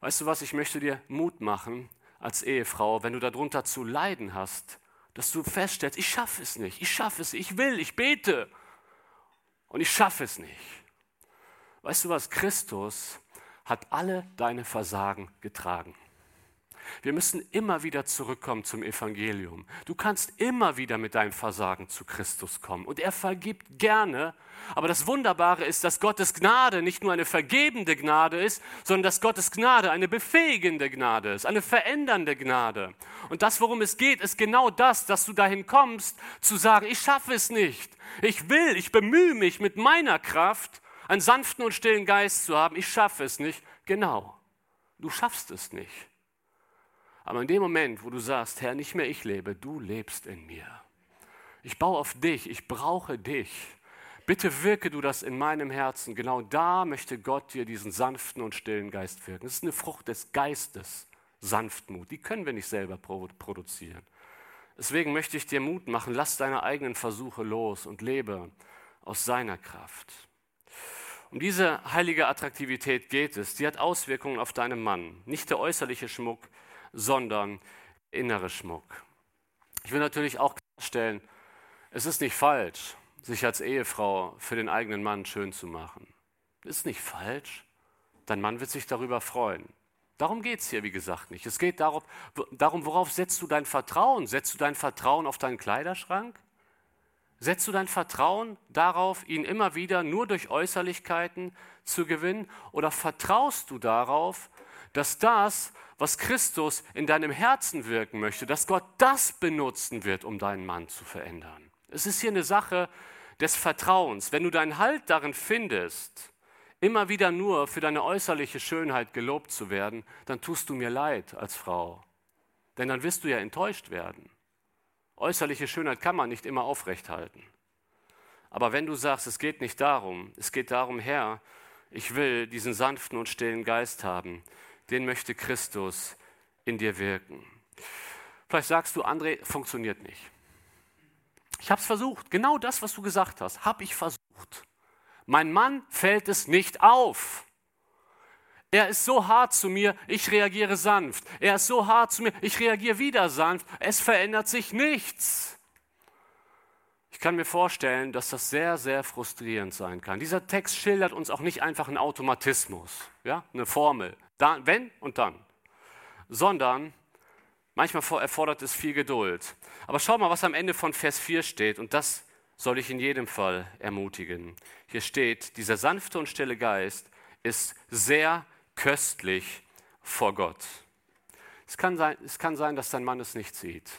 Weißt du was, ich möchte dir Mut machen als Ehefrau, wenn du darunter zu leiden hast, dass du feststellst, ich schaffe es nicht, ich schaffe es, ich will, ich bete und ich schaffe es nicht. Weißt du was, Christus hat alle deine Versagen getragen. Wir müssen immer wieder zurückkommen zum Evangelium. Du kannst immer wieder mit deinem Versagen zu Christus kommen. Und er vergibt gerne. Aber das Wunderbare ist, dass Gottes Gnade nicht nur eine vergebende Gnade ist, sondern dass Gottes Gnade eine befähigende Gnade ist, eine verändernde Gnade. Und das, worum es geht, ist genau das, dass du dahin kommst, zu sagen, ich schaffe es nicht. Ich will, ich bemühe mich mit meiner Kraft, einen sanften und stillen Geist zu haben. Ich schaffe es nicht. Genau. Du schaffst es nicht. Aber in dem Moment, wo du sagst, Herr, nicht mehr ich lebe, du lebst in mir. Ich baue auf dich, ich brauche dich. Bitte wirke du das in meinem Herzen. Genau da möchte Gott dir diesen sanften und stillen Geist wirken. Das ist eine Frucht des Geistes, Sanftmut. Die können wir nicht selber produzieren. Deswegen möchte ich dir Mut machen, lass deine eigenen Versuche los und lebe aus seiner Kraft. Um diese heilige Attraktivität geht es. Die hat Auswirkungen auf deinen Mann. Nicht der äußerliche Schmuck, sondern innere Schmuck. Ich will natürlich auch klarstellen, es ist nicht falsch, sich als Ehefrau für den eigenen Mann schön zu machen. Ist nicht falsch. Dein Mann wird sich darüber freuen. Darum geht es hier, wie gesagt, nicht. Es geht darum, darum, worauf setzt du dein Vertrauen? Setzt du dein Vertrauen auf deinen Kleiderschrank? Setzt du dein Vertrauen darauf, ihn immer wieder nur durch Äußerlichkeiten zu gewinnen? Oder vertraust du darauf, dass das, was Christus in deinem Herzen wirken möchte, dass Gott das benutzen wird, um deinen Mann zu verändern. Es ist hier eine Sache des Vertrauens. Wenn du deinen Halt darin findest, immer wieder nur für deine äußerliche Schönheit gelobt zu werden, dann tust du mir leid als Frau. Denn dann wirst du ja enttäuscht werden. Äußerliche Schönheit kann man nicht immer aufrechthalten. Aber wenn du sagst, es geht nicht darum, es geht darum, Herr, ich will diesen sanften und stillen Geist haben, den möchte Christus in dir wirken. Vielleicht sagst du, André, funktioniert nicht. Ich habe es versucht. Genau das, was du gesagt hast, habe ich versucht. Mein Mann fällt es nicht auf. Er ist so hart zu mir, ich reagiere sanft. Er ist so hart zu mir, ich reagiere wieder sanft. Es verändert sich nichts. Ich kann mir vorstellen, dass das sehr, sehr frustrierend sein kann. Dieser Text schildert uns auch nicht einfach einen Automatismus, ja, eine Formel. Da, wenn und dann. Sondern Manchmal erfordert es viel Geduld. Aber schau mal, was am Ende von Vers 4 steht. Und das soll ich in jedem Fall ermutigen. Hier steht, dieser sanfte und stille Geist ist sehr köstlich vor Gott. Es kann sein, es kann sein dass dein Mann es nicht sieht.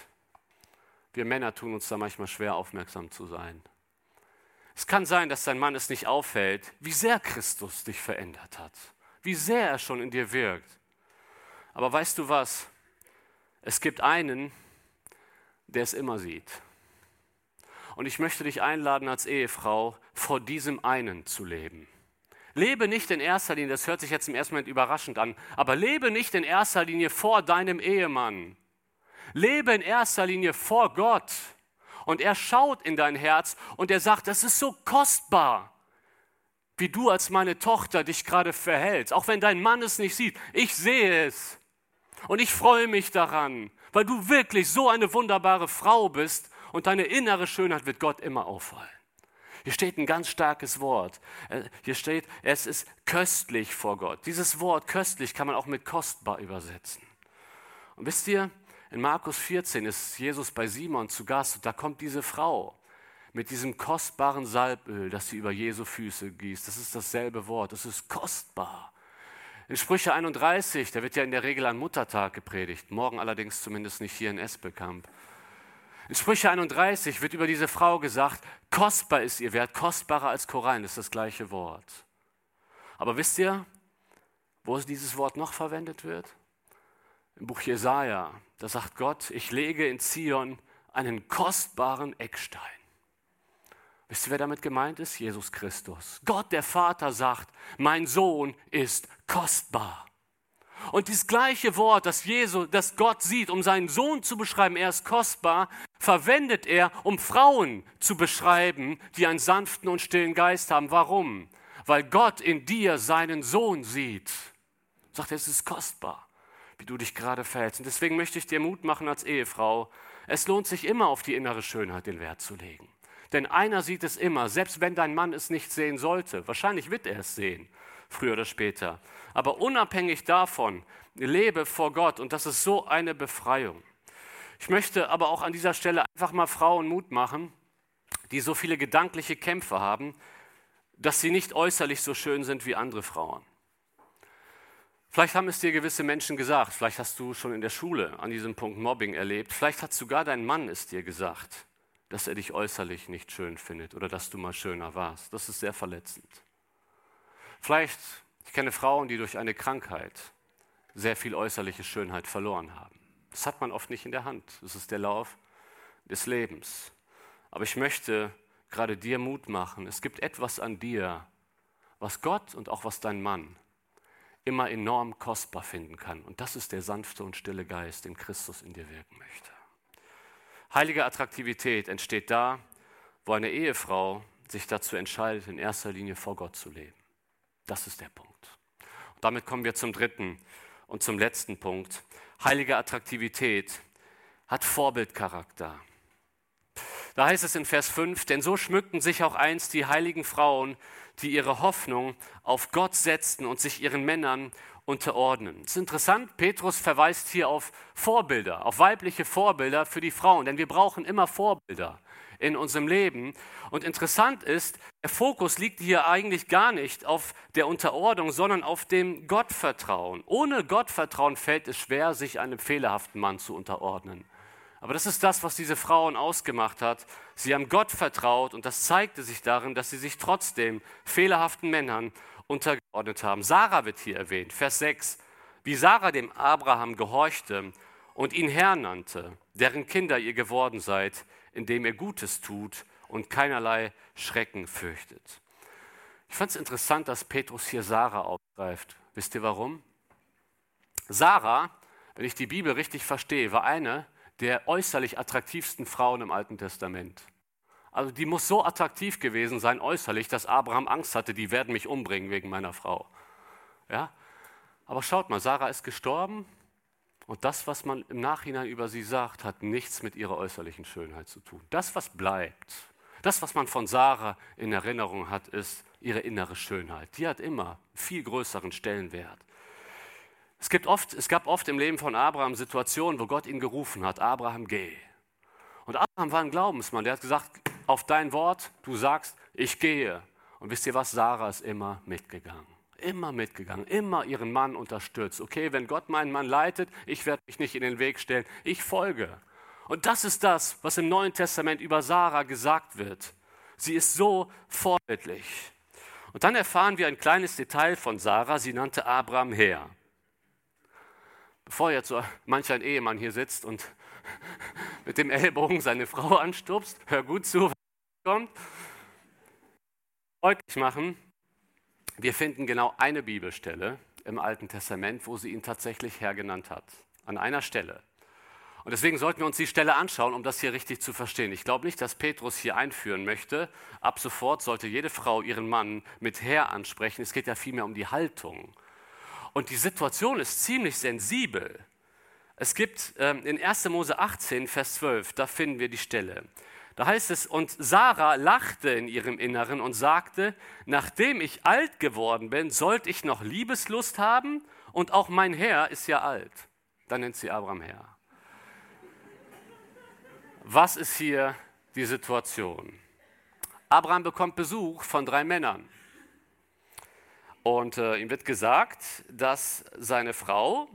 Wir Männer tun uns da manchmal schwer, aufmerksam zu sein. Es kann sein, dass dein Mann es nicht auffällt, wie sehr Christus dich verändert hat, wie sehr er schon in dir wirkt. Aber weißt du was? Es gibt einen, der es immer sieht. Und ich möchte dich einladen, als Ehefrau vor diesem einen zu leben. Lebe nicht in erster Linie, das hört sich jetzt im ersten Moment überraschend an, aber lebe nicht in erster Linie vor deinem Ehemann. Lebe in erster Linie vor Gott. Und er schaut in dein Herz und er sagt, das ist so kostbar, wie du als meine Tochter dich gerade verhältst. Auch wenn dein Mann es nicht sieht. Ich sehe es. Und ich freue mich daran, weil du wirklich so eine wunderbare Frau bist und deine innere Schönheit wird Gott immer auffallen. Hier steht ein ganz starkes Wort. Äh, hier steht, es ist köstlich vor Gott. Dieses Wort köstlich kann man auch mit kostbar übersetzen. Und wisst ihr, in Markus 14 ist Jesus bei Simon zu Gast und da kommt diese Frau mit diesem kostbaren Salböl, das sie über Jesu Füße gießt. Das ist dasselbe Wort. Das ist kostbar. In Sprüche 31, da wird ja in der Regel an Muttertag gepredigt, morgen allerdings zumindest nicht hier in Esbekamp. In Sprüche 31 wird über diese Frau gesagt, kostbar ist ihr Wert, kostbarer als Korallen, ist das gleiche Wort. Aber wisst ihr, wo dieses Wort noch verwendet wird? Im Buch Jesaja, da sagt Gott, ich lege in Zion einen kostbaren Eckstein. Wisst ihr, wer damit gemeint ist? Jesus Christus. Gott der Vater sagt, mein Sohn ist kostbar. Und dieses gleiche Wort, das, Jesu, das Gott sieht, um seinen Sohn zu beschreiben, er ist kostbar, verwendet er, um Frauen zu beschreiben, die einen sanften und stillen Geist haben. Warum? Weil Gott in dir seinen Sohn sieht. Sagt er, es ist kostbar, wie du dich gerade verhältst. Und deswegen möchte ich dir Mut machen als Ehefrau. Es lohnt sich immer auf die innere Schönheit den Wert zu legen. Denn einer sieht es immer, selbst wenn dein Mann es nicht sehen sollte. Wahrscheinlich wird er es sehen, früher oder später. Aber unabhängig davon, lebe vor Gott und das ist so eine Befreiung. Ich möchte aber auch an dieser Stelle einfach mal Frauen Mut machen, die so viele gedankliche Kämpfe haben, dass sie nicht äußerlich so schön sind wie andere Frauen. Vielleicht haben es dir gewisse Menschen gesagt, vielleicht hast du schon in der Schule an diesem Punkt Mobbing erlebt, vielleicht hat sogar dein Mann es dir gesagt dass er dich äußerlich nicht schön findet oder dass du mal schöner warst. Das ist sehr verletzend. Vielleicht, ich kenne Frauen, die durch eine Krankheit sehr viel äußerliche Schönheit verloren haben. Das hat man oft nicht in der Hand. Das ist der Lauf des Lebens. Aber ich möchte gerade dir Mut machen. Es gibt etwas an dir, was Gott und auch was dein Mann immer enorm kostbar finden kann. Und das ist der sanfte und stille Geist, den Christus in dir wirken möchte. Heilige Attraktivität entsteht da, wo eine Ehefrau sich dazu entscheidet, in erster Linie vor Gott zu leben. Das ist der Punkt. Und damit kommen wir zum dritten und zum letzten Punkt. Heilige Attraktivität hat Vorbildcharakter. Da heißt es in Vers 5, denn so schmückten sich auch einst die heiligen Frauen, die ihre Hoffnung auf Gott setzten und sich ihren Männern unterordnen. Es ist interessant, Petrus verweist hier auf Vorbilder, auf weibliche Vorbilder für die Frauen, denn wir brauchen immer Vorbilder in unserem Leben. Und interessant ist, der Fokus liegt hier eigentlich gar nicht auf der Unterordnung, sondern auf dem Gottvertrauen. Ohne Gottvertrauen fällt es schwer, sich einem fehlerhaften Mann zu unterordnen. Aber das ist das, was diese Frauen ausgemacht hat. Sie haben Gott vertraut und das zeigte sich darin, dass sie sich trotzdem fehlerhaften Männern untergeordnet haben. Sarah wird hier erwähnt, Vers 6. Wie Sarah dem Abraham gehorchte und ihn Herr nannte, deren Kinder ihr geworden seid, indem ihr Gutes tut und keinerlei Schrecken fürchtet. Ich fand es interessant, dass Petrus hier Sarah aufgreift. Wisst ihr warum? Sarah, wenn ich die Bibel richtig verstehe, war eine der äußerlich attraktivsten Frauen im Alten Testament. Also die muss so attraktiv gewesen sein äußerlich, dass Abraham Angst hatte, die werden mich umbringen wegen meiner Frau. Ja? Aber schaut mal, Sarah ist gestorben und das, was man im Nachhinein über sie sagt, hat nichts mit ihrer äußerlichen Schönheit zu tun. Das, was bleibt, das, was man von Sarah in Erinnerung hat, ist ihre innere Schönheit. Die hat immer viel größeren Stellenwert. Es, gibt oft, es gab oft im Leben von Abraham Situationen, wo Gott ihn gerufen hat, Abraham, geh. Und Abraham war ein Glaubensmann, der hat gesagt, auf dein Wort, du sagst, ich gehe. Und wisst ihr was, Sarah ist immer mitgegangen. Immer mitgegangen, immer ihren Mann unterstützt. Okay, wenn Gott meinen Mann leitet, ich werde mich nicht in den Weg stellen, ich folge. Und das ist das, was im Neuen Testament über Sarah gesagt wird. Sie ist so vorbildlich. Und dann erfahren wir ein kleines Detail von Sarah. Sie nannte Abraham her. Bevor jetzt so manch ein Ehemann hier sitzt und mit dem Ellbogen seine Frau anstupst, hör gut zu, kommt. Deutlich machen, wir finden genau eine Bibelstelle im Alten Testament, wo sie ihn tatsächlich hergenannt hat. An einer Stelle. Und deswegen sollten wir uns die Stelle anschauen, um das hier richtig zu verstehen. Ich glaube nicht, dass Petrus hier einführen möchte. Ab sofort sollte jede Frau ihren Mann mit Herr ansprechen. Es geht ja vielmehr um die Haltung. Und die Situation ist ziemlich sensibel. Es gibt ähm, in 1. Mose 18, Vers 12, da finden wir die Stelle. Da heißt es, und Sarah lachte in ihrem Inneren und sagte, nachdem ich alt geworden bin, sollte ich noch Liebeslust haben und auch mein Herr ist ja alt. Dann nennt sie Abraham Herr. Was ist hier die Situation? Abraham bekommt Besuch von drei Männern. Und äh, ihm wird gesagt, dass seine Frau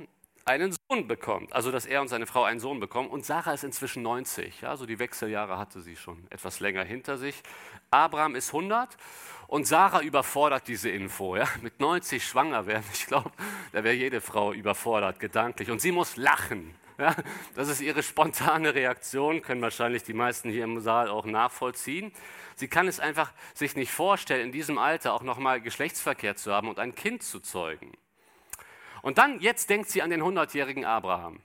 einen Sohn bekommt, also dass er und seine Frau einen Sohn bekommen. Und Sarah ist inzwischen 90, ja, also die Wechseljahre hatte sie schon etwas länger hinter sich. Abraham ist 100 und Sarah überfordert diese Info. Ja, mit 90 schwanger werden, ich glaube, da wäre jede Frau überfordert gedanklich. Und sie muss lachen. Ja, das ist ihre spontane Reaktion, können wahrscheinlich die meisten hier im Saal auch nachvollziehen. Sie kann es einfach sich nicht vorstellen, in diesem Alter auch nochmal Geschlechtsverkehr zu haben und ein Kind zu zeugen. Und dann, jetzt denkt sie an den 100-jährigen Abraham.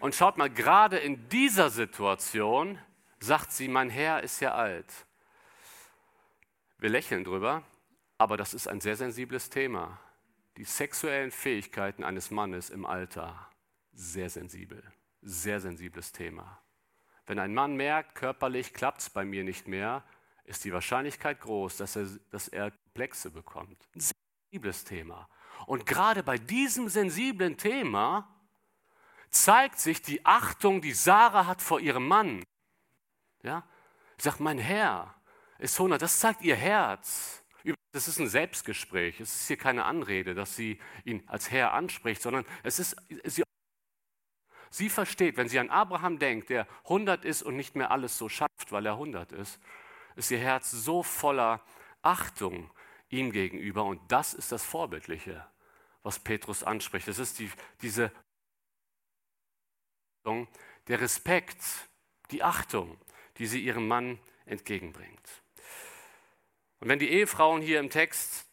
Und schaut mal, gerade in dieser Situation sagt sie, mein Herr ist ja alt. Wir lächeln drüber, aber das ist ein sehr sensibles Thema. Die sexuellen Fähigkeiten eines Mannes im Alter sehr sensibel, sehr sensibles Thema. Wenn ein Mann merkt, körperlich klappt es bei mir nicht mehr, ist die Wahrscheinlichkeit groß, dass er, dass er Komplexe bekommt. Ein sensibles Thema. Und gerade bei diesem sensiblen Thema zeigt sich die Achtung, die Sarah hat vor ihrem Mann. Ja? Sie sagt, mein Herr ist 100. Das zeigt ihr Herz. Das ist ein Selbstgespräch. Es ist hier keine Anrede, dass sie ihn als Herr anspricht, sondern es ist, sie Sie versteht, wenn sie an Abraham denkt, der 100 ist und nicht mehr alles so schafft, weil er 100 ist, ist ihr Herz so voller Achtung ihm gegenüber. Und das ist das Vorbildliche, was Petrus anspricht. Es ist die, diese der Respekt, die Achtung, die sie ihrem Mann entgegenbringt. Und wenn die Ehefrauen hier im Text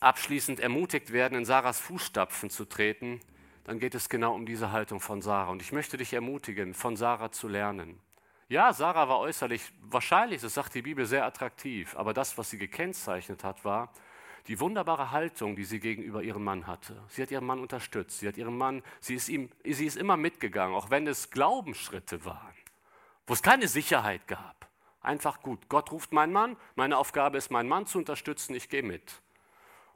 abschließend ermutigt werden, in Sarahs Fußstapfen zu treten, dann geht es genau um diese Haltung von Sarah. Und ich möchte dich ermutigen, von Sarah zu lernen. Ja, Sarah war äußerlich wahrscheinlich, das sagt die Bibel, sehr attraktiv. Aber das, was sie gekennzeichnet hat, war die wunderbare Haltung, die sie gegenüber ihrem Mann hatte. Sie hat ihren Mann unterstützt. Sie hat ihren Mann, sie ist ihm, sie ist immer mitgegangen, auch wenn es Glaubensschritte waren, wo es keine Sicherheit gab. Einfach gut. Gott ruft meinen Mann. Meine Aufgabe ist, meinen Mann zu unterstützen. Ich gehe mit.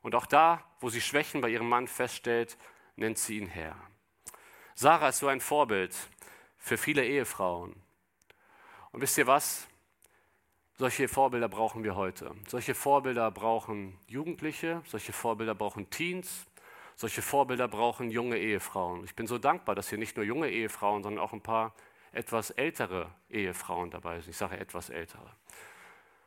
Und auch da, wo sie Schwächen bei ihrem Mann feststellt, nennt sie ihn Herr. Sarah ist so ein Vorbild für viele Ehefrauen. Und wisst ihr was? Solche Vorbilder brauchen wir heute. Solche Vorbilder brauchen Jugendliche, solche Vorbilder brauchen Teens, solche Vorbilder brauchen junge Ehefrauen. Ich bin so dankbar, dass hier nicht nur junge Ehefrauen, sondern auch ein paar etwas ältere Ehefrauen dabei sind. Ich sage etwas ältere.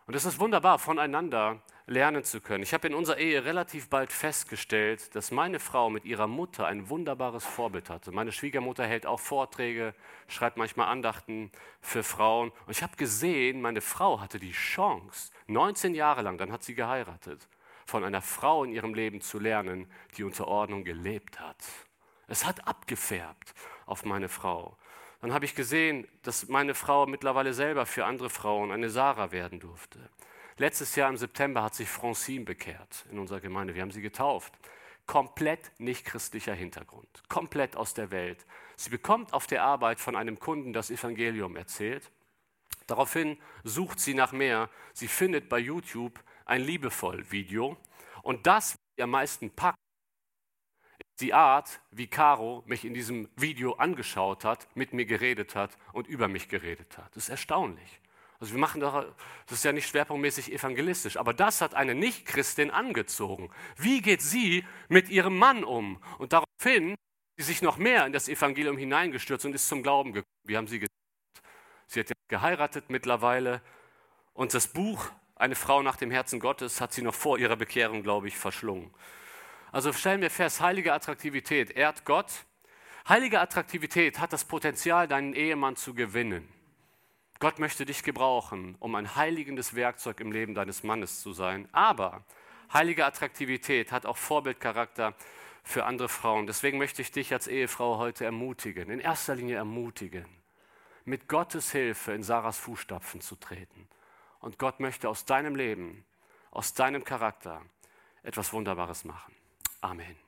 Und es ist wunderbar, voneinander lernen zu können. Ich habe in unserer Ehe relativ bald festgestellt, dass meine Frau mit ihrer Mutter ein wunderbares Vorbild hatte. Meine Schwiegermutter hält auch Vorträge, schreibt manchmal Andachten für Frauen. Und ich habe gesehen, meine Frau hatte die Chance, 19 Jahre lang, dann hat sie geheiratet, von einer Frau in ihrem Leben zu lernen, die unter Ordnung gelebt hat. Es hat abgefärbt auf meine Frau. Dann habe ich gesehen, dass meine Frau mittlerweile selber für andere Frauen eine Sarah werden durfte. Letztes Jahr im September hat sich Francine bekehrt in unserer Gemeinde. Wir haben sie getauft. Komplett nicht christlicher Hintergrund, komplett aus der Welt. Sie bekommt auf der Arbeit von einem Kunden das Evangelium erzählt. Daraufhin sucht sie nach mehr. Sie findet bei YouTube ein liebevoll Video. Und das, was ihr am meisten packt, die Art, wie Caro mich in diesem Video angeschaut hat, mit mir geredet hat und über mich geredet hat. Das ist erstaunlich. Also wir machen doch, das ist ja nicht schwerpunktmäßig evangelistisch, aber das hat eine Nicht-Christin angezogen. Wie geht sie mit ihrem Mann um? Und daraufhin sie sich noch mehr in das Evangelium hineingestürzt und ist zum Glauben gekommen. Wie haben sie gesagt? Sie hat ja geheiratet mittlerweile und das Buch Eine Frau nach dem Herzen Gottes hat sie noch vor ihrer Bekehrung, glaube ich, verschlungen. Also stellen wir fest, heilige Attraktivität ehrt Gott. Heilige Attraktivität hat das Potenzial, deinen Ehemann zu gewinnen. Gott möchte dich gebrauchen, um ein heiligendes Werkzeug im Leben deines Mannes zu sein. Aber heilige Attraktivität hat auch Vorbildcharakter für andere Frauen. Deswegen möchte ich dich als Ehefrau heute ermutigen, in erster Linie ermutigen, mit Gottes Hilfe in Sarahs Fußstapfen zu treten. Und Gott möchte aus deinem Leben, aus deinem Charakter etwas Wunderbares machen. Amen.